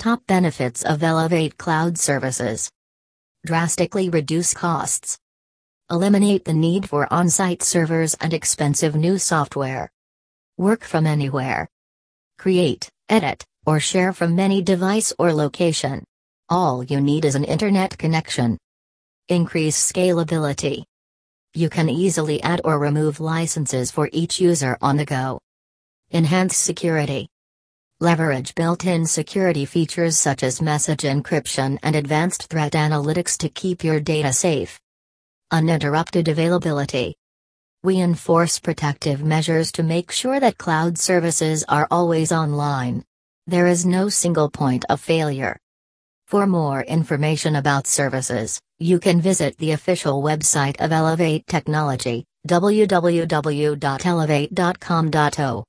Top benefits of Elevate Cloud Services Drastically reduce costs. Eliminate the need for on site servers and expensive new software. Work from anywhere. Create, edit, or share from any device or location. All you need is an internet connection. Increase scalability. You can easily add or remove licenses for each user on the go. Enhance security. Leverage built in security features such as message encryption and advanced threat analytics to keep your data safe. Uninterrupted availability. We enforce protective measures to make sure that cloud services are always online. There is no single point of failure. For more information about services, you can visit the official website of Elevate Technology, www.elevate.com.o.